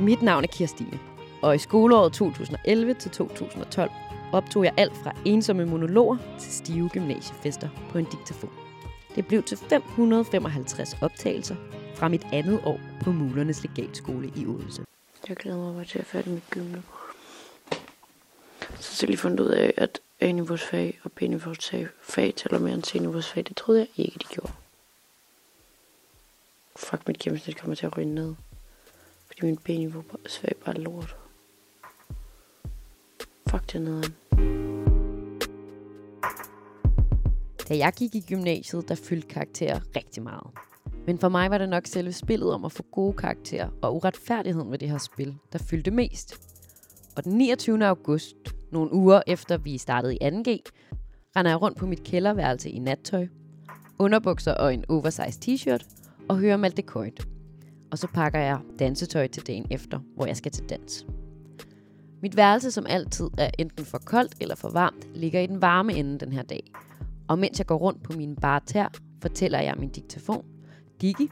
Mit navn er Kirstine, og i skoleåret 2011 til 2012 optog jeg alt fra ensomme monologer til stive gymnasiefester på en diktafon. Det blev til 555 optagelser fra mit andet år på Mulernes Legatskole i Odense. Jeg glæder mig bare til at færdig mit gymnasium. Så har jeg lige fundet ud af, at A-niveausfag og B-niveausfag fag tæller mere end C-niveausfag. Det troede jeg ikke, de gjorde. Fuck, mit gennemsnit kommer til at ryge ned. Fordi min B-niveau svag bare lort. Fuck det nederen. Da jeg gik i gymnasiet, der fyldte karakterer rigtig meget. Men for mig var det nok selve spillet om at få gode karakterer og uretfærdigheden ved det her spil, der fyldte mest. Og den 29. august, nogle uger efter vi startede i 2G, render jeg rundt på mit kælderværelse i nattøj, underbukser og en oversized t-shirt, og hører Malte Coit. Og så pakker jeg dansetøj til dagen efter, hvor jeg skal til dans. Mit værelse, som altid er enten for koldt eller for varmt, ligger i den varme ende den her dag. Og mens jeg går rundt på min bar tær, fortæller jeg min diktafon, Digi,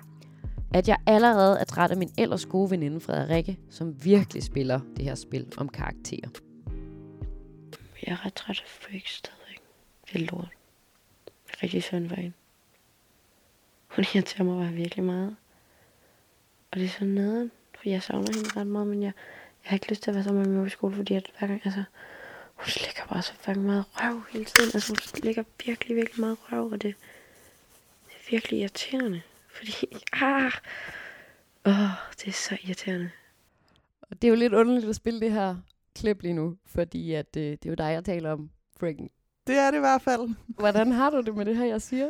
at jeg allerede er træt af min ellers gode veninde Frederikke, som virkelig spiller det her spil om karakterer. Jeg er ret træt af freak stadigvæk. Det er lort. Rigtig søn for hende. Hun irriterer mig bare virkelig meget. Og det er så nederen, for jeg savner hende ret meget, men jeg, jeg har ikke lyst til at være sammen med mig i skole, fordi at hver gang, altså, hun slikker bare så fucking meget røv hele tiden. Altså, hun slikker virkelig, virkelig meget røv, og det, det er virkelig irriterende. Fordi, ah, åh, det er så irriterende. Og det er jo lidt underligt at spille det her klip lige nu, fordi at, øh, det er jo dig, jeg taler om, freaking. Det er det i hvert fald. Hvordan har du det med det her, jeg siger?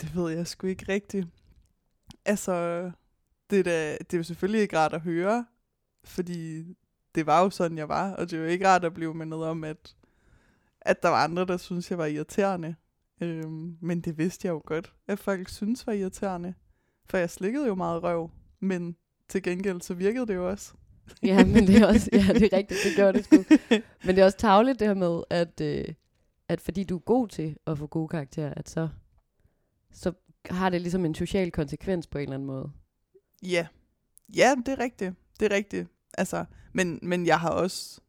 Det ved jeg sgu ikke rigtigt. Altså, det er, da, det er jo selvfølgelig ikke rart at høre, fordi det var jo sådan, jeg var, og det er jo ikke rart at blive med noget om, at, at der var andre, der synes jeg var irriterende. Øhm, men det vidste jeg jo godt, at folk synes var irriterende. For jeg slikkede jo meget røv, men til gengæld så virkede det jo også. ja, men det er også, ja, det er rigtigt, det gør det sgu. Men det er også tavligt det her med, at, øh, at fordi du er god til at få gode karakterer, at så, så har det ligesom en social konsekvens på en eller anden måde. Ja, ja, det er rigtigt. Det er rigtigt. Altså, men, men jeg har også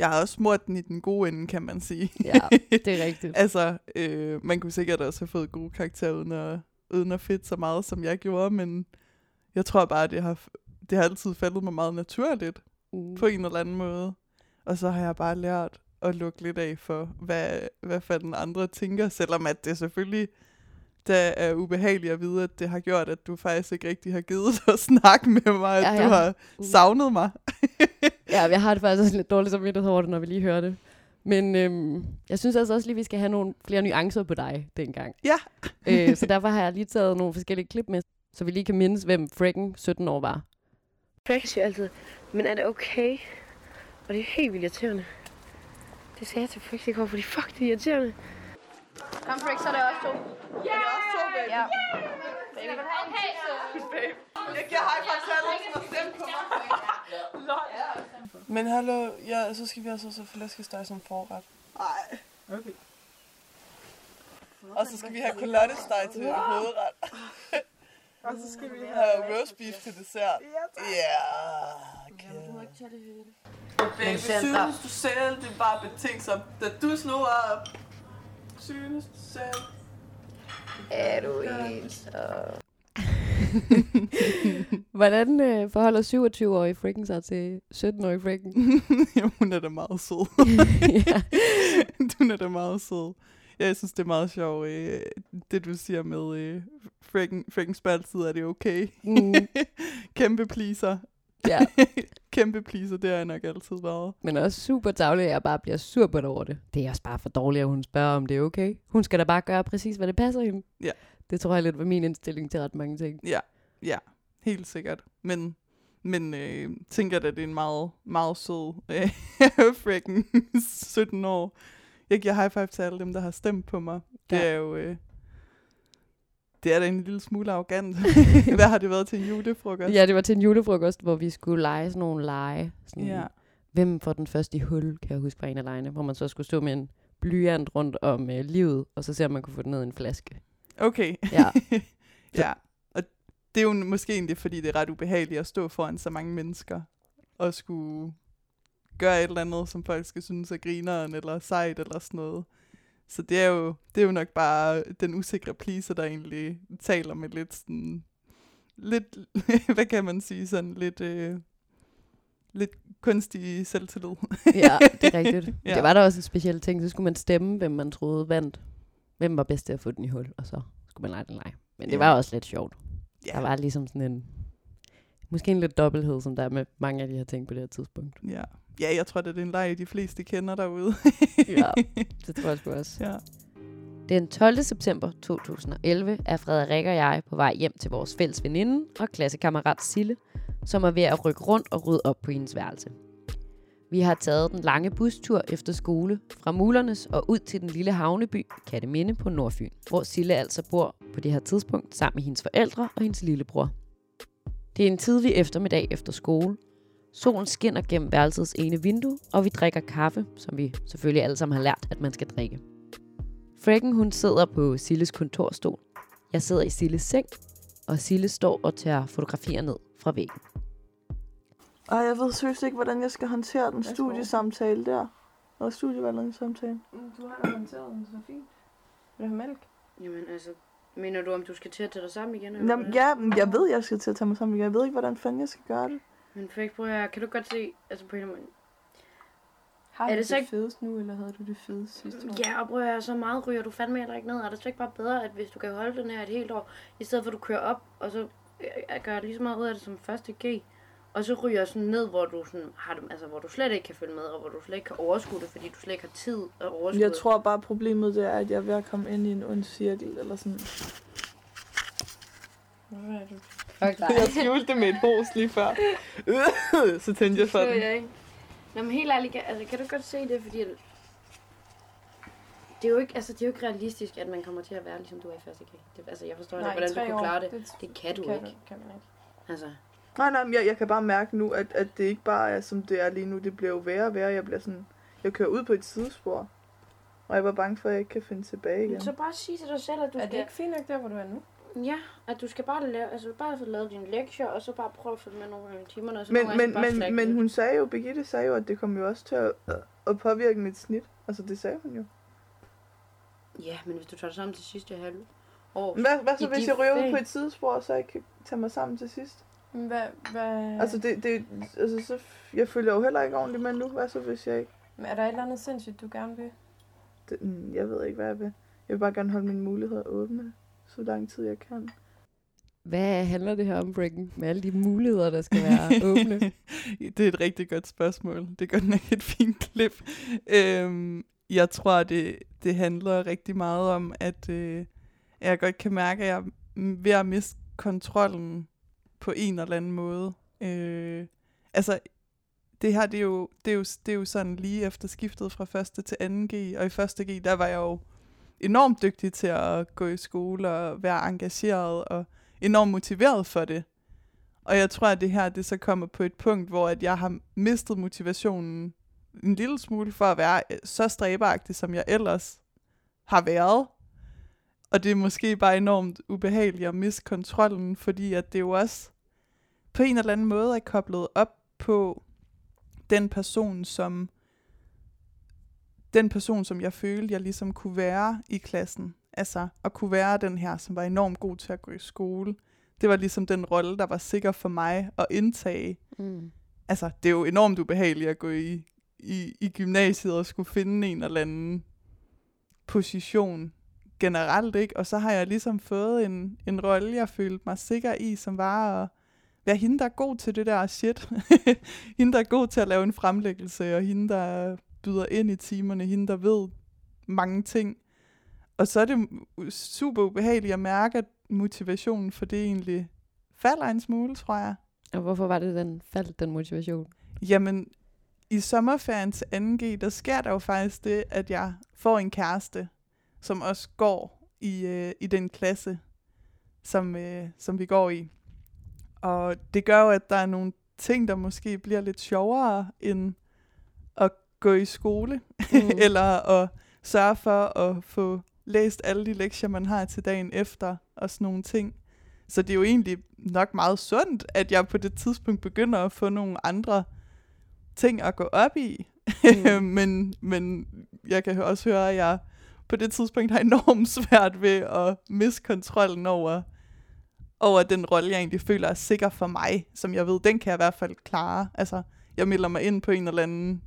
jeg har også smurt den i den gode ende, kan man sige. Ja, det er rigtigt. altså, øh, man kunne sikkert også have fået gode karakterer, uden at, uden at fedt så meget, som jeg gjorde, men jeg tror bare, det har, det har altid faldet mig meget naturligt, mm. på en eller anden måde. Og så har jeg bare lært at lukke lidt af for, hvad, hvad fanden andre tænker, selvom at det selvfølgelig det er ubehageligt at vide, at det har gjort, at du faktisk ikke rigtig har givet dig at snakke med mig, at ja, ja. du har uh. savnet mig. ja, jeg har det faktisk også lidt dårligt samvittighed over det, når vi lige hører det. Men øhm, jeg synes altså også lige, at vi skal have nogle flere nuancer på dig dengang. Ja. øh, så derfor har jeg lige taget nogle forskellige klip med, så vi lige kan mindes, hvem Frekken 17 år var. Frekken siger altid, men er det okay? Og det er helt vildt irriterende. Det sagde jeg til Frekken i går, fordi fuck, det er irriterende. Kom, Frick, så er det også to. Yeah! Er det også to, baby? Ja. Baby. Okay, så. Babe. Jeg giver high five til alle, som har stemt på mig. Lol. Men hallo, ja, så skal vi altså så flæskesteg som forret. Nej. Okay. Og så skal vi have kolottesteg til wow. hovedret. Og så skal vi have roast beef til dessert. Ja, okay. Du må ikke tage det hele. Baby, synes du selv, det er bare betingsomt, da du slog op? Synes selv? Er du ensom? Hvordan øh, forholder 27-årige Frikken sig til 17-årige Frikken? ja, hun er da meget sød. ja. Hun er da meget sød. Ja, jeg synes, det er meget sjovt, øh, det du siger med øh, Frikken, Frikkens altid er det okay. Mm. Kæmpe pleaser. Ja. Kæmpe pleaser, det har jeg nok altid været. Men også super tavlig, at jeg bare bliver sur på det over det. Det er også bare for dårligt, at hun spørger, om det er okay. Hun skal da bare gøre præcis, hvad det passer hende. Ja. Det tror jeg lidt var min indstilling til ret mange ting. Ja, ja, helt sikkert. Men, men øh, tænker at det er en meget, meget sød øh, freaking 17 år. Jeg giver high five til alle dem, der har stemt på mig. Ja. Det er jo... Øh, det er da en lille smule arrogant. Hvad har det været til en julefrokost? Ja, det var til en julefrokost, hvor vi skulle lege sådan nogle lege. Sådan, ja. Hvem får den første i hul, kan jeg huske fra en af legene, hvor man så skulle stå med en blyant rundt om øh, livet, og så se, om man kunne få den ned i en flaske. Okay. Ja. ja. Og det er jo måske egentlig, fordi det er ret ubehageligt at stå foran så mange mennesker. at skulle gøre et eller andet, som folk skal synes er grineren, eller sejt, eller sådan noget. Så det er jo, det er jo nok bare den usikre pleaser, der egentlig taler med lidt sådan, lidt, hvad kan man sige, sådan lidt, øh, lidt kunstig selvtillid. ja, det er rigtigt. Ja. Det var der også en speciel ting. Så skulle man stemme, hvem man troede vandt. Hvem var bedst til at få den i hul, og så skulle man lege den leg. Men det Ja. var også lidt sjovt. Ja. Der var ligesom sådan en... Måske en lidt dobbelthed, som der er med mange af de her ting på det her tidspunkt. Ja. Ja, jeg tror, det er den leg, de fleste kender derude. Ja, det tror jeg sgu også. ja. Den 12. september 2011 er Frederik og jeg på vej hjem til vores fælles veninde og klassekammerat Sille, som er ved at rykke rundt og rydde op på hendes værelse. Vi har taget den lange bustur efter skole fra Mulernes og ud til den lille havneby Katteminde på Nordfyn, hvor Sille altså bor på det her tidspunkt sammen med hendes forældre og hendes lillebror. Det er en tidlig eftermiddag efter skole. Solen skinner gennem værelsets ene vindue, og vi drikker kaffe, som vi selvfølgelig alle sammen har lært, at man skal drikke. Frekken hun sidder på Silles kontorstol. Jeg sidder i Silles seng, og Sille står og tager fotografier ned fra væggen. Ej, jeg ved seriøst ikke, hvordan jeg skal håndtere den studiesamtale der. Og studievejledningssamtale. Du har da håndteret den så fint. Vil du have mælk? Jamen altså, mener du, om du skal til at tage dig sammen igen? eller Jamen, ja, men jeg ved, jeg skal til at tage mig sammen. Jeg ved ikke, hvordan fanden jeg skal gøre det. Men Frik, prøv kan du godt se, altså på en måde, Har Er det det, så det ikke- fedest nu, eller havde du det fedest sidste år? Ja, og prøv at så meget ryger du fandme heller ikke ned. Er det så ikke bare bedre, at hvis du kan holde den her et helt år, i stedet for at du kører op, og så øh, gør lige så meget ud af det som første G, og så ryger sådan ned, hvor du, sådan har det, altså, hvor du slet ikke kan følge med, og hvor du slet ikke kan overskue det, fordi du slet ikke har tid at overskue Jeg det. tror bare, problemet det er, at jeg er ved at komme ind i en ond cirkel, eller sådan. Hvad er du? Fuck Jeg skjulte det med et hos lige før. Så tændte jeg for Så den. jeg ikke. Nå, men helt ærligt, kan- altså, kan du godt se det, fordi det er jo ikke, altså, det er jo ikke realistisk, at man kommer til at være, ligesom du er i første G. Det, altså, jeg forstår ikke, Nej, hvordan i du kunne klare det. Det, Det kan du kan, ikke. Du, kan man ikke. Altså, Nej, nej, men jeg, jeg kan bare mærke nu, at, at det ikke bare er, som det er lige nu. Det bliver jo værre og værre. Jeg bliver sådan... Jeg kører ud på et sidespor. Og jeg var bange for, at jeg ikke kan finde tilbage igen. så bare sig til dig selv, at du Er skal... det ikke fint nok der, hvor du er nu? Ja, at du skal bare lave, altså bare få lavet dine lektier, og så bare prøve at følge med nogle gange i timerne, og så Men, men, bare men, men lidt. hun sagde jo, Birgitte sagde jo, at det kom jo også til at, at påvirke mit snit. Altså, det sagde hun jo. Ja, men hvis du tager det sammen til sidste halve år... Hvad, hvad så, hvis jeg ryger ud på et sidespor, så jeg kan tage mig sammen til sidst? Men Hvad, hvad... Altså, det, det, altså så, jeg følger jo heller ikke ordentligt med nu. Hvad så, hvis jeg ikke... Men er der et eller andet sindssygt, du gerne vil? Det, mm, jeg ved ikke, hvad jeg vil. Jeg vil bare gerne holde mine muligheder åbne, så lang tid jeg kan. Hvad handler det her om, Breaking? Med alle de muligheder, der skal være åbne? det er et rigtig godt spørgsmål. Det er godt nok et fint klip. Øhm, jeg tror, det, det handler rigtig meget om, at øh, jeg godt kan mærke, at jeg er ved at miste kontrollen på en eller anden måde. Øh, altså, det her, det er, jo, det, er jo, det er jo sådan lige efter skiftet fra første til anden G, og i første G, der var jeg jo enormt dygtig til at gå i skole og være engageret og enormt motiveret for det. Og jeg tror, at det her det så kommer på et punkt, hvor at jeg har mistet motivationen en lille smule for at være øh, så stræberagtig, som jeg ellers har været. Og det er måske bare enormt ubehageligt at miste kontrollen, fordi at det jo også på en eller anden måde er koblet op på den person, som den person, som jeg følte, jeg ligesom kunne være i klassen. Altså at kunne være den her, som var enormt god til at gå i skole. Det var ligesom den rolle, der var sikker for mig at indtage. Mm. Altså, det er jo enormt ubehageligt at gå i, i, i gymnasiet og skulle finde en eller anden position generelt, ikke? Og så har jeg ligesom fået en, en rolle, jeg følte mig sikker i, som var at være hende, der er god til det der shit. hende, der er god til at lave en fremlæggelse, og hende, der byder ind i timerne, hende, der ved mange ting. Og så er det super ubehageligt at mærke, at motivationen for det egentlig falder en smule, tror jeg. Og hvorfor var det, den faldt, den motivation? Jamen, i sommerferien til 2G, der sker der jo faktisk det, at jeg får en kæreste, som også går i, øh, i den klasse, som, øh, som vi går i. Og det gør jo, at der er nogle ting, der måske bliver lidt sjovere, end gå i skole, Mm. eller at sørge for at få læst alle de lektier, man har til dagen efter, og sådan nogle ting. Så det er jo egentlig nok meget sundt, at jeg på det tidspunkt begynder at få nogle andre ting at gå op i. Mm. men, men jeg kan også høre, at jeg på det tidspunkt har enormt svært ved at miste kontrollen over, over den rolle, jeg egentlig føler er sikker for mig, som jeg ved, den kan jeg i hvert fald klare. Altså, jeg melder mig ind på en eller anden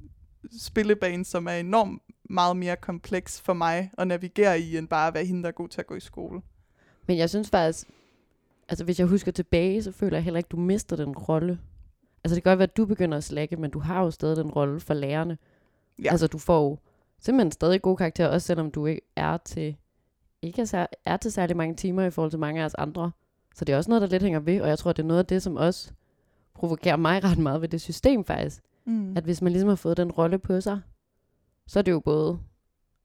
spillebane, som er enormt meget mere kompleks for mig at navigere i, end bare at være hende, der er god til at gå i skole. Men jeg synes faktisk, altså hvis jeg husker tilbage, så føler jeg heller ikke, du mister den rolle. Altså det kan godt være, at du begynder at slække, men du har jo stadig den rolle for lærerne. Ja. Altså du får jo simpelthen stadig gode karakterer, også selvom du ikke er til, ikke er, sær- er til særlig mange timer i forhold til mange af os andre. Så det er også noget, der lidt hænger ved, og jeg tror, det er noget af det, som også provokerer mig ret meget ved det system faktisk. Mm. At hvis man ligesom har fået den rolle på sig, så er det jo både,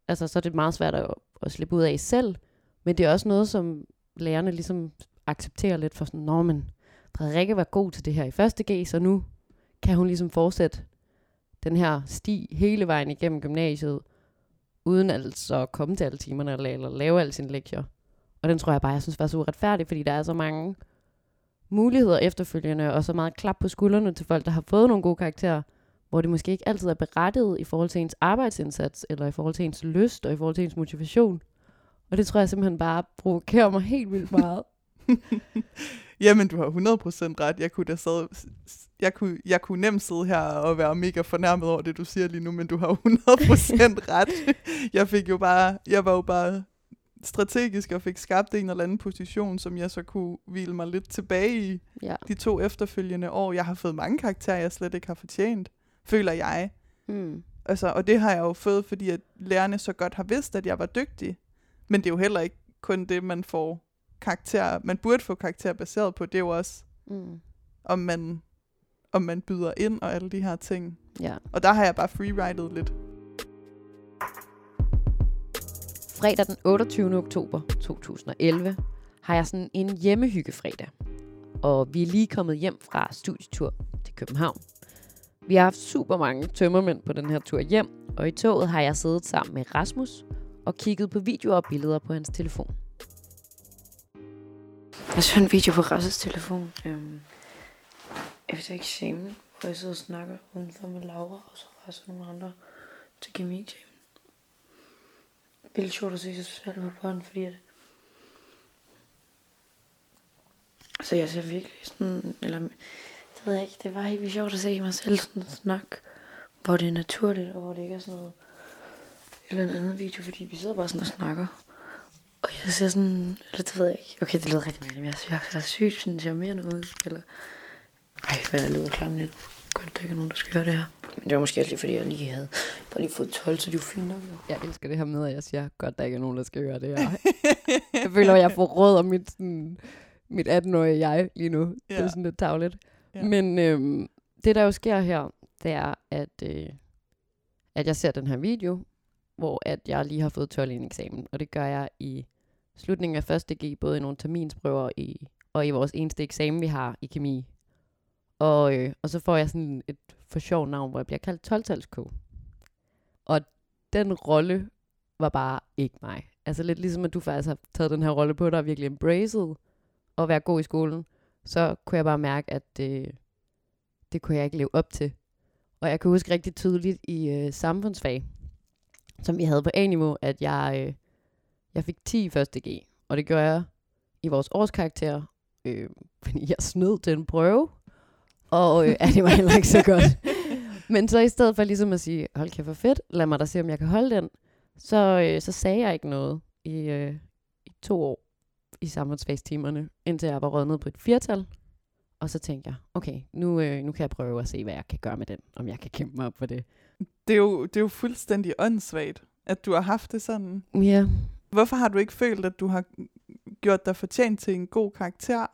altså så er det meget svært at, at slippe ud af selv, men det er også noget, som lærerne ligesom accepterer lidt for sådan, nå, men Frederikke var god til det her i første G, så nu kan hun ligesom fortsætte den her sti hele vejen igennem gymnasiet, uden altså at komme til alle timerne eller, eller lave alle sine lektier. Og den tror jeg bare, jeg synes var så uretfærdig, fordi der er så mange muligheder efterfølgende, og så meget klap på skuldrene til folk, der har fået nogle gode karakterer, hvor det måske ikke altid er berettiget i forhold til ens arbejdsindsats, eller i forhold til ens lyst, og i forhold til ens motivation. Og det tror jeg simpelthen bare provokerer mig helt vildt meget. Jamen, du har 100% ret. Jeg kunne, da sad, jeg, kunne, jeg kunne nemt sidde her og være mega fornærmet over det, du siger lige nu, men du har 100% ret. Jeg fik jo bare, jeg var jo bare strategisk og fik skabt en eller anden position, som jeg så kunne hvile mig lidt tilbage i ja. de to efterfølgende år. Jeg har fået mange karakterer, jeg slet ikke har fortjent, føler jeg. Mm. Altså, og det har jeg jo fået, fordi at lærerne så godt har vidst, at jeg var dygtig. Men det er jo heller ikke kun det, man får karakter, man burde få karakter baseret på. Det er jo også, Mm. om man, om man byder ind og alle de her ting. Ja. Og der har jeg bare freeridet lidt. Fredag den 28. oktober 2011 har jeg sådan en hjemmehyggefredag. Og vi er lige kommet hjem fra studietur til København. Vi har haft super mange tømmermænd på den her tur hjem, og i toget har jeg siddet sammen med Rasmus og kigget på videoer og billeder på hans telefon. Jeg så en video på Rasmus telefon. Øhm, efter eksamen, hvor jeg sidder og snakker udenfor med Laura, og så Rasmus og nogle andre til kemi-eksamen. Vildt sjovt at se sig selv på hånden, fordi at... Så jeg ser virkelig sådan, eller det ved jeg ikke, det var helt vildt sjovt at se mig selv sådan snakke, hvor det er naturligt, og hvor det ikke er sådan noget, eller en anden video, fordi vi sidder bare sådan og snakker. Og jeg ser sådan, eller det ved jeg ikke. Okay, det lyder rigtig mærkeligt, men jeg synes, jeg ser sygt sådan charmerende ud. Eller, ej, hvad jeg lyder klam lidt. Godt, der ikke er nogen, der skal høre det her. Men det var måske også lige, fordi jeg lige havde bare lige fået 12, så det var fint nok. Jo. Jeg elsker det her med, at jeg siger, godt, der ikke er nogen, der skal høre det her. jeg føler, at jeg får råd om mit, sådan, mit 18-årige jeg lige nu. Ja. Det er sådan lidt tavligt. Ja. Men øhm, det, der jo sker her, det er, at, øh, at jeg ser den her video, hvor at jeg lige har fået 12 i en eksamen. Og det gør jeg i slutningen af første G, både i nogle terminsprøver i, og i vores eneste eksamen, vi har i kemi. Og, øh, og så får jeg sådan et for sjov navn, hvor jeg bliver kaldt 12 og den rolle var bare ikke mig. Altså lidt ligesom, at du faktisk har taget den her rolle på dig og virkelig embraced at være god i skolen, så kunne jeg bare mærke, at det, det kunne jeg ikke leve op til. Og jeg kan huske rigtig tydeligt i øh, samfundsfag, som vi havde på A-niveau, at jeg, øh, jeg fik 10 i første G. Og det gjorde jeg i vores årskarakter, øh, fordi jeg snød til en prøve. Og øh, ja, det var heller ikke så godt. Men så i stedet for ligesom at sige, hold kæft for fedt, lad mig da se, om jeg kan holde den, så, øh, så sagde jeg ikke noget i, øh, i to år i samfundsfagstimerne, indtil jeg var ned på et firtal. Og så tænkte jeg, okay, nu, øh, nu kan jeg prøve at se, hvad jeg kan gøre med den, om jeg kan kæmpe mig op for det. Det er, jo, det er jo fuldstændig åndssvagt, at du har haft det sådan. Ja, Hvorfor har du ikke følt, at du har gjort dig fortjent til en god karakter?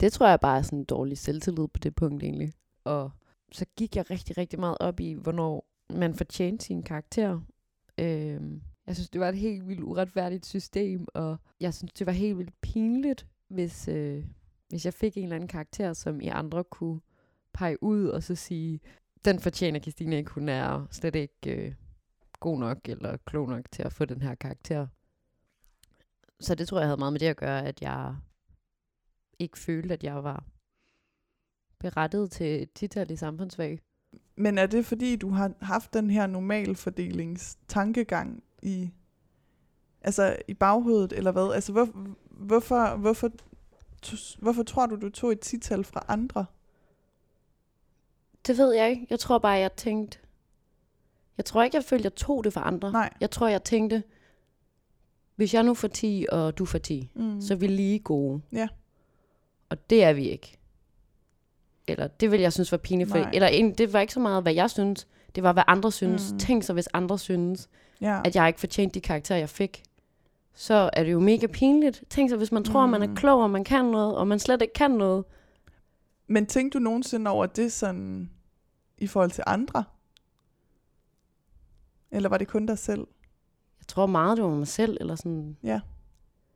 det tror jeg bare er sådan en dårlig selvtillid på det punkt egentlig. Og så gik jeg rigtig, rigtig meget op i, hvornår man fortjente sin karakter. Øhm, jeg synes, det var et helt vildt uretfærdigt system, og jeg synes, det var helt vildt pinligt, hvis, øh, hvis jeg fik en eller anden karakter, som I andre kunne pege ud og så sige, den fortjener Christine ikke, hun er slet ikke øh, god nok eller klog nok til at få den her karakter. Så det tror jeg havde meget med det at gøre, at jeg ikke følte, at jeg var berettiget til et tital i samfundsfag. Men er det fordi, du har haft den her normalfordelingstankegang i, altså i baghovedet, eller hvad? Altså hvor, hvorfor, hvorfor, hvorfor tror du, du tog et tital fra andre? Det ved jeg ikke. Jeg tror bare, jeg tænkte... Jeg tror ikke, jeg følte, jeg tog det fra andre. Nej. Jeg tror, jeg tænkte, hvis jeg nu får 10, og du får 10, Mm. så er vi lige gode. Ja. Og det er vi ikke. Eller det vil jeg synes var pinligt. For, Nej. eller en- det var ikke så meget, hvad jeg synes. Det var, hvad andre synes. Mm. Mm. Tænk så, hvis andre synes, ja. at jeg ikke fortjente de karakterer, jeg fik. Så er det jo mega pinligt. Tænk så, hvis man tror, mm. man Mm. er klog, og man kan noget, og man slet ikke kan noget. Men tænkte du nogensinde over det sådan i forhold til andre? Eller var det kun dig selv? Jeg tror meget, det var mig selv, eller sådan... Ja.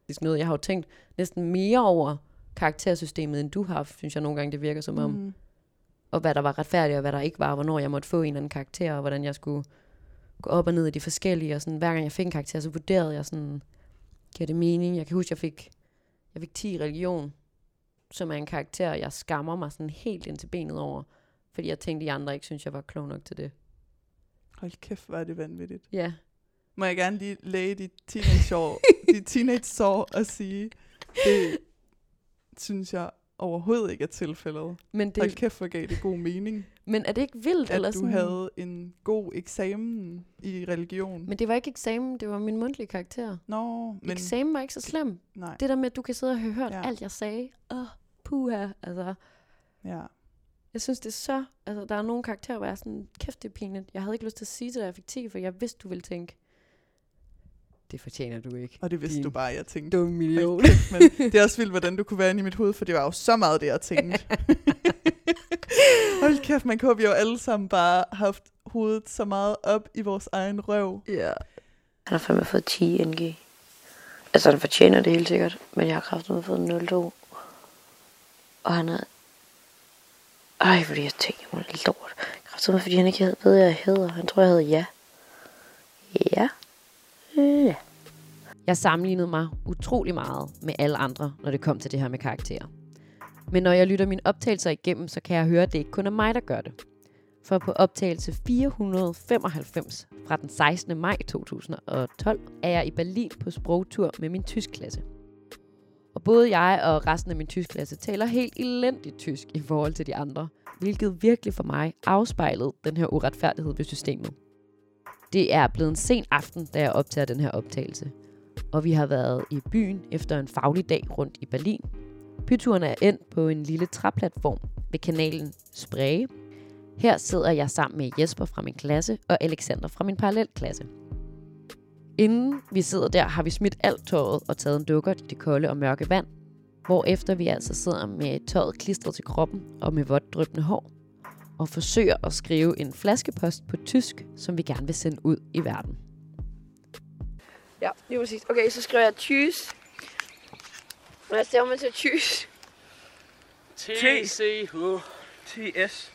Det er noget, jeg har jo tænkt næsten mere over karaktersystemet, end du har, synes jeg nogle gange, det virker som om. Mm. Og hvad der var retfærdigt, og hvad der ikke var, og hvornår jeg måtte få en eller anden karakter, og hvordan jeg skulle gå op og ned i de forskellige. Og sådan, hver gang jeg fik en karakter, så vurderede jeg sådan, giver det mening? Jeg kan huske, jeg fik, jeg fik 10 i religion, som er en karakter, jeg skammer mig sådan helt ind til benet over. Fordi jeg tænkte, at de andre ikke synes, jeg var klog nok til det. Hold kæft, er det vanvittigt. Ja. Må jeg gerne lige læge dit teenage-år, dit teenage-sår og sige, det synes jeg overhovedet ikke er tilfældet. Men, Det... Hold det, kæft, hvor gav det god mening, men er det ikke vildt? at eller du sådan? havde en god eksamen i religion. Men det var ikke eksamen, det var min mundtlige karakter. Nå, Men... men Eksamen var ikke så slem. nej, Det der med, at du kan sidde og høre hørt Ja. ja. alt, jeg sagde. Åh, oh, puha. Altså, ja. jeg synes, det er så... Altså, der er nogle karakterer, hvor jeg er sådan, kæft, det er pinligt. Jeg havde ikke lyst til at sige det, da jeg fik 10, for jeg vidste, du ville tænke, det fortjener du ikke. Og det vidste Din du bare, jeg tænkte. Dum million. Kæft, men det er også vildt, hvordan du kunne være inde i mit hoved, for det var jo så meget det, jeg tænkte. Hold kæft, man kunne jo alle sammen bare haft hovedet så meget op i vores egen røv. ja. Han har fandme fået 10 NG. Altså, han fortjener det helt sikkert. Men jeg har kraftigt fået 0-2. Og han er... Ej, fordi jeg tænker, hun er lort. Kraftigt fordi han ikke havde- ved, hvad jeg hedder. Han tror, jeg hedder ja. Ja. Ja. Jeg sammenlignede mig utrolig meget med alle andre, når det kom til det her med karakterer. Men når jeg lytter mine optagelser igennem, så kan jeg høre, at det ikke kun er mig, der gør det. For på optagelse 495 fra den 16. maj 2012 er jeg i Berlin på sprogtur med min tyskklasse. Og både jeg og resten af min tyskklasse taler helt elendigt tysk i forhold til de andre, hvilket virkelig for mig afspejlede den her uretfærdighed ved systemet. Det er blevet en sen aften, da jeg optager den her optagelse, og vi har været i byen efter en faglig dag rundt i Berlin. Byturen er endt på en lille træplatform ved kanalen Spree. Her sidder jeg sammen med Jesper fra min klasse og Alexander fra min parallelklasse. Inden vi sidder der, har vi smidt alt tøjet og taget en dukker i det kolde og mørke vand, hvorefter vi altså sidder med tøjet klistret til kroppen og med vådt dryppende hår, og forsøger at skrive en flaskepost på tysk, som vi gerne vil sende ud i verden. Ja, lige præcis. Okay, så skriver jeg tjys. Hvad staver man til tjys? T-C-H. T-S.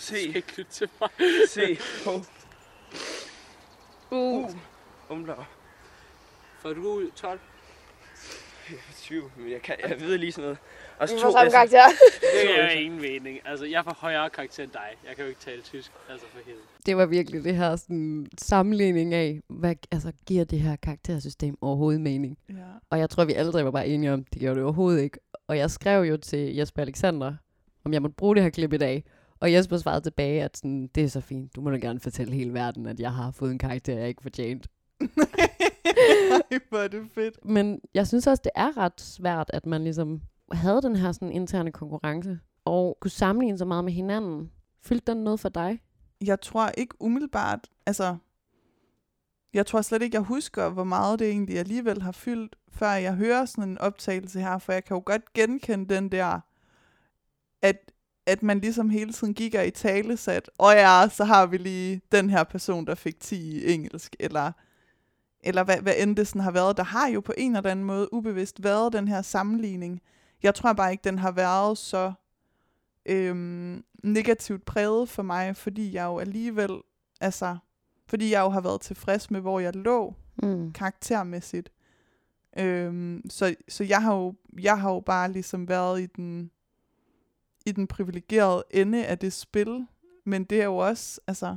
C. C. H. Uh. Umlaut. Får du ud 12? 20, men jeg, kan, jeg ved lige sådan noget. Og så to samme S'er. karakter. Det er ingen mening. Altså, jeg får højere karakter end dig. Jeg kan jo ikke tale tysk. Altså, for helvede. det var virkelig det her sådan, sammenligning af, hvad altså, giver det her karaktersystem overhovedet mening? Ja. Og jeg tror, vi alle tre var bare enige om, det gjorde det overhovedet ikke. Og jeg skrev jo til Jesper Alexander, om jeg måtte bruge det her klip i dag. Og Jesper svarede tilbage, at sådan, det er så fint. Du må da gerne fortælle hele verden, at jeg har fået en karakter, jeg ikke fortjent. Ej, hvor er det fedt. Men jeg synes også, det er ret svært, at man ligesom havde den her sådan interne konkurrence, og kunne sammenligne så meget med hinanden. Fyldte den noget for dig? Jeg tror ikke umiddelbart, altså, jeg tror slet ikke, jeg husker, hvor meget det egentlig alligevel har fyldt, før jeg hører sådan en optagelse her, for jeg kan jo godt genkende den der, at, at man ligesom hele tiden gik og i tale sat, og ja, så har vi lige den her person, der fik 10 i engelsk, eller, eller hvad, hvad end det sådan har været. Der har jo på en eller anden måde ubevidst været den her sammenligning. Jeg tror bare ikke, den har været så øhm, negativt præget for mig, fordi jeg jo alligevel, altså, fordi jeg jo har været tilfreds med, hvor jeg lå Mm. karaktermæssigt. Øhm, så, så jeg har jo jeg har jo bare ligesom været i den i den privilegerede ende af det spil, men det er jo også, altså,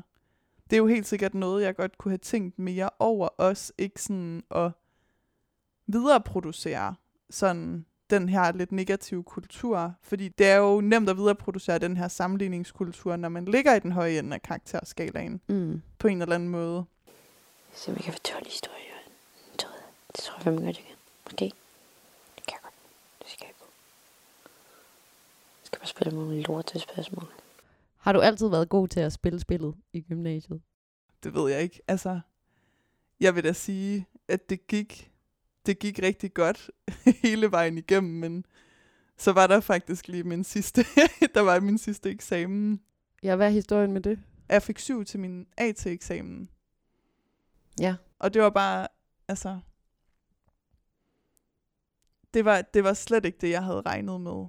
det er jo helt sikkert noget, jeg godt kunne have tænkt mere over også, ikke sådan at videreproducere sådan den her lidt negative kultur, fordi det er jo nemt at videreproducere den her sammenligningskultur, når man ligger i den høje ende af karakterskalaen, Mm. på en eller anden måde. Se om jeg kan få 12 historier. Det tror jeg. Fandme godt, jeg kan. Okay. Det kan jeg godt. Det skal jeg gå. Jeg skal bare spille nogle lort til spørgsmål. Har du altid været god til at spille spillet i gymnasiet? Det ved jeg ikke. Altså, jeg vil da sige, at det gik, det gik rigtig godt hele vejen igennem, men så var der faktisk lige min sidste, der var min sidste eksamen. Ja, hvad er historien med det? Jeg fik syv til min AT-eksamen. Ja. Og det var bare, altså, det var, det var slet ikke det, jeg havde regnet med.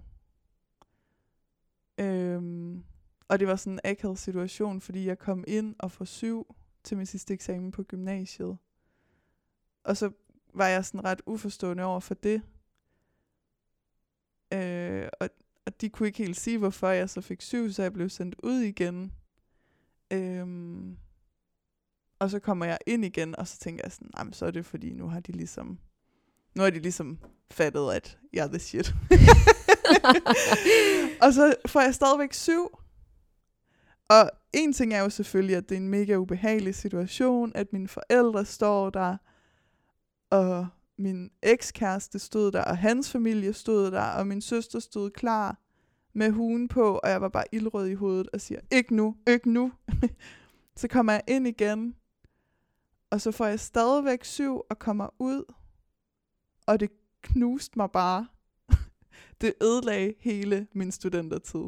Øhm, og det var sådan en akavet situation, fordi jeg kom ind og får syv til min sidste eksamen på gymnasiet. Og så var jeg sådan ret uforstående over for det. Øh, og, og de kunne ikke helt sige, hvorfor jeg så fik syv, så jeg blev sendt ud igen. Øhm, og så kommer jeg ind igen, og så tænker jeg sådan, "Jamen, så er det fordi, nu har de ligesom, nu har de ligesom fattet, at jeg er the shit. og så får jeg stadigvæk syv. Og en ting er jo selvfølgelig, at det er en mega ubehagelig situation, at mine forældre står der, og min ekskæreste stod der, og hans familie stod der, og min søster stod klar med hugen på, og jeg var bare ildrød i hovedet og siger, ikke nu, ikke nu. så kommer jeg ind igen, og så får jeg stadigvæk syv og kommer ud, og det knuste mig bare. det ødelagde hele min studentertid.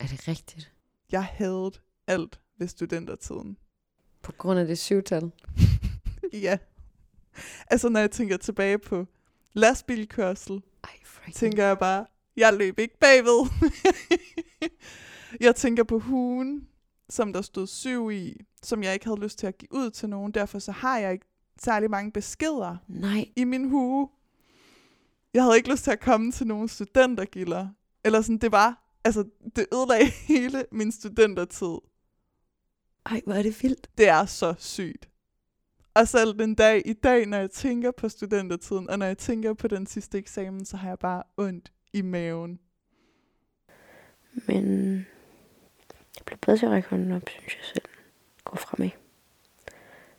Er det rigtigt? Jeg havde alt ved studentertiden. På grund af det syvtal? ja. Altså, når jeg tænker tilbage på lastbilkørsel, Ej, freaking. tænker jeg bare, jeg løb ikke bagved. jeg tænker på hugen, som der stod syv i, som jeg ikke havde lyst til at give ud til nogen. Derfor så har jeg ikke særlig mange beskeder Nej. i min hue. Jeg havde ikke lyst til at komme til nogen studentergilder. Eller sådan, det var, altså, det ødelagde hele min studentertid. Ej, hvor er det vildt. Det er så sygt. Og selv den dag i dag, når jeg tænker på studentertiden, og når jeg tænker på den sidste eksamen, så har jeg bare ondt i maven. Men jeg blev bedre til at række hånden op, synes jeg selv. Gå fremad.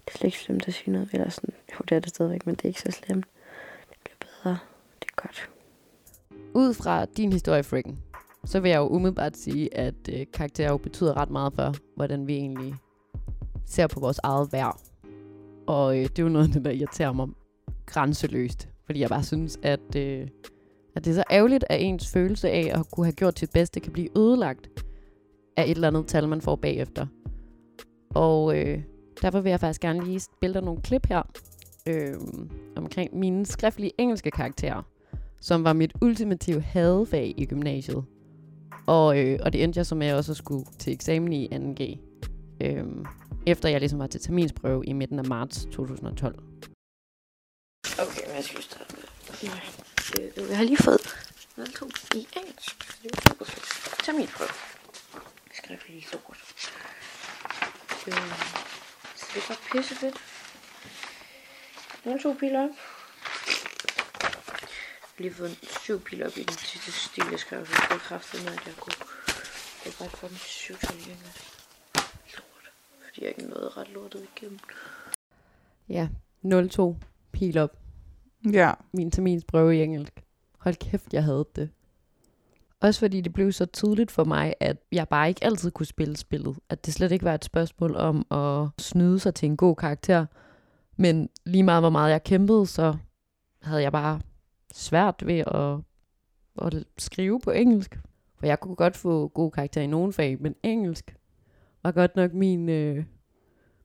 Det er slet ikke slemt at sige noget. Eller sådan, jo, det er det stadigvæk, men det er ikke så slemt. Det bliver bedre. Det er godt. Ud fra din historie, Frikken, så vil jeg jo umiddelbart sige, at øh, karakterer jo betyder ret meget for, hvordan vi egentlig ser på vores eget værd. Og øh, det er jo noget af det, der irriterer mig grænseløst. Fordi jeg bare synes, at, øh, at det er så ærgerligt, at ens følelse af at kunne have gjort sit bedste kan blive ødelagt af et eller andet tal, man får bagefter. Og øh, derfor vil jeg faktisk gerne lige spille dig nogle klip her øh, omkring mine skriftlige engelske karakterer som var mit ultimative hadfag i gymnasiet. Og, øh, og det endte jeg så med også at skulle til eksamen i 2G. øh, efter jeg ligesom var til terminsprøve i midten af marts 2012. Okay, men jeg skal starte med. Det, øh, jeg har lige fået 02 i engelsk. Terminsprøve. Terminprøve. Jeg skriver lige så godt. Øh, så det er bare pisse fedt. 02 piler op. Jeg lige fået syv piler op i den sidste stil, jeg skrev. Så jeg kraftigt med, at jeg kunne. Det er bare for en syv tal igen. Lort. Fordi jeg ikke nåede ret lortet igennem. Ja, 02 pil op. Ja. Min terminsprøve i engelsk. Hold kæft, jeg havde det. Også fordi det blev så tydeligt for mig, at jeg bare ikke altid kunne spille spillet. At det slet ikke var et spørgsmål om at snyde sig til en god karakter. Men lige meget hvor meget jeg kæmpede, så havde jeg bare svært ved at, at skrive på engelsk. For jeg kunne godt få gode karakterer i nogle fag, men engelsk var godt nok min, øh,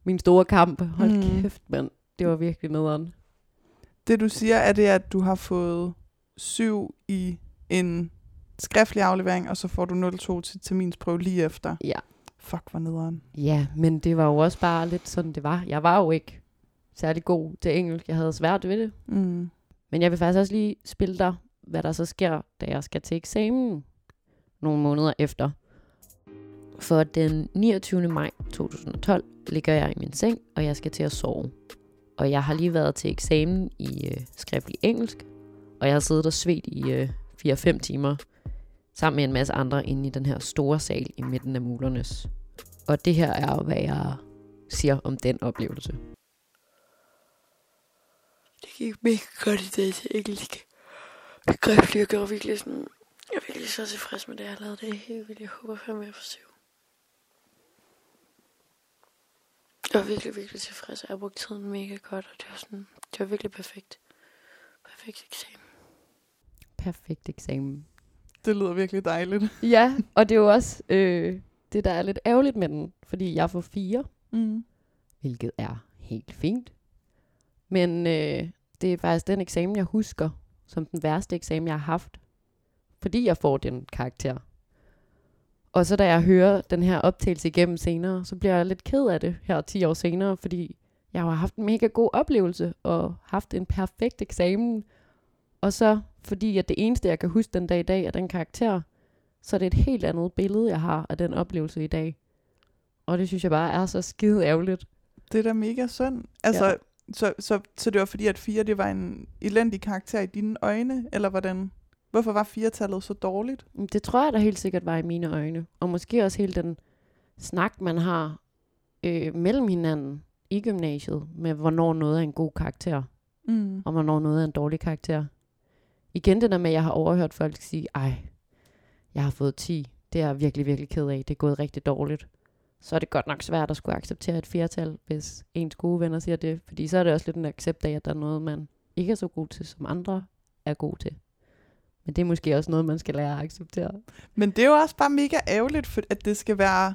min store kamp. Hold Mm. kæft, mand. Det var virkelig nederen. Det du siger, er det, at du har fået syv i en skriftlig aflevering, og så får du 02 til terminsprøve lige efter. Ja. Fuck, hvor nederen. Ja, men det var jo også bare lidt sådan, det var. Jeg var jo ikke særlig god til engelsk. Jeg havde svært ved det. Mm. Men jeg vil faktisk også lige spille dig, hvad der så sker, da jeg skal til eksamen. nogle måneder efter. For den 29. maj 2012 ligger jeg i min seng, og jeg skal til at sove. Og jeg har lige været til eksamen i øh, skriftlig engelsk, og jeg har siddet og svedt i øh, 4-5 timer, sammen med en masse andre inde i den her store sal i midten af mulernes. Og det her er, hvad jeg siger om den oplevelse. Det gik mega godt i dag til engelsk. Skriftlig, jeg gjorde virkelig sådan... Jeg er virkelig så tilfreds med det, jeg har lavet. Det er helt vildt. Jeg håber fandme, jeg får syv. Jeg var virkelig, virkelig tilfreds. Jeg har brugt tiden mega godt, og det var sådan... Det var virkelig perfekt. Perfekt eksamen. Perfekt eksamen. Det lyder virkelig dejligt. Ja, og det er jo også øh, det, der er lidt ærgerligt med den, fordi jeg får fire, Mm. hvilket er helt fint. Men øh, det er faktisk den eksamen, jeg husker som den værste eksamen, jeg har haft, fordi jeg får den karakter. Og så da jeg hører den her optagelse igennem senere, så bliver jeg lidt ked af det her 10 år senere, fordi jeg har haft en mega god oplevelse og haft en perfekt eksamen. Og så fordi at det eneste, jeg kan huske den dag i dag, er den karakter, så er det et helt andet billede, jeg har af den oplevelse i dag. Og det synes jeg bare er så skide ærgerligt. Det er da mega synd. Altså, Ja. Så, så, så det var fordi, at fire det var en elendig karakter i dine øjne, eller hvordan? Hvorfor var firetallet så dårligt? Men Det tror jeg da helt sikkert var i mine øjne. Og måske også hele den snak, man har øh, mellem hinanden i gymnasiet, med hvornår noget er en god karakter, Mm. og hvornår noget er en dårlig karakter. Igen det der med, at jeg har overhørt folk sige, ej, jeg har fået 10. Det er jeg virkelig, virkelig ked af. Det er gået rigtig dårligt. Så er det godt nok svært at skulle acceptere et flertal, hvis ens gode venner siger det. Fordi så er det også lidt en accept af, at der er noget, man ikke er så god til, som andre er gode til. Men det er måske også noget, man skal lære at acceptere. Men det er jo også bare mega ærgerligt, for at det skal være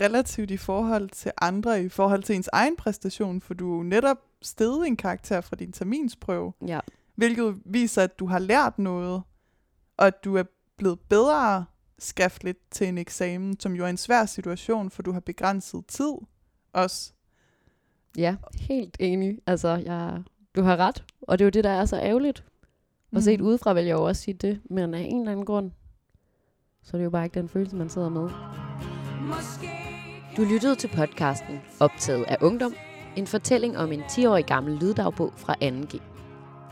relativt i forhold til andre, i forhold til ens egen præstation, for du er jo netop stedet en karakter fra din terminsprøve, Ja. hvilket viser, at du har lært noget, og at du er blevet bedre skriftligt til en eksamen, som jo er en svær situation, for du har begrænset tid også. Ja, helt enig. Altså, jeg, du har ret. Og det er jo det, der er så ærgerligt. Og set Mhm. udefra vil jeg jo også sige det. Men af en eller anden grund, så er det jo bare ikke den følelse, man sidder med. Du lyttede til podcasten Optaget af Ungdom. En fortælling om en 10-årig gammel lyddagbog fra 2G.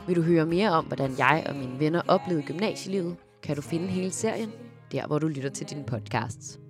Vil du høre mere om, hvordan jeg og mine venner oplevede gymnasielivet, kan du finde hele serien, der hvor du lytter til dine podcasts.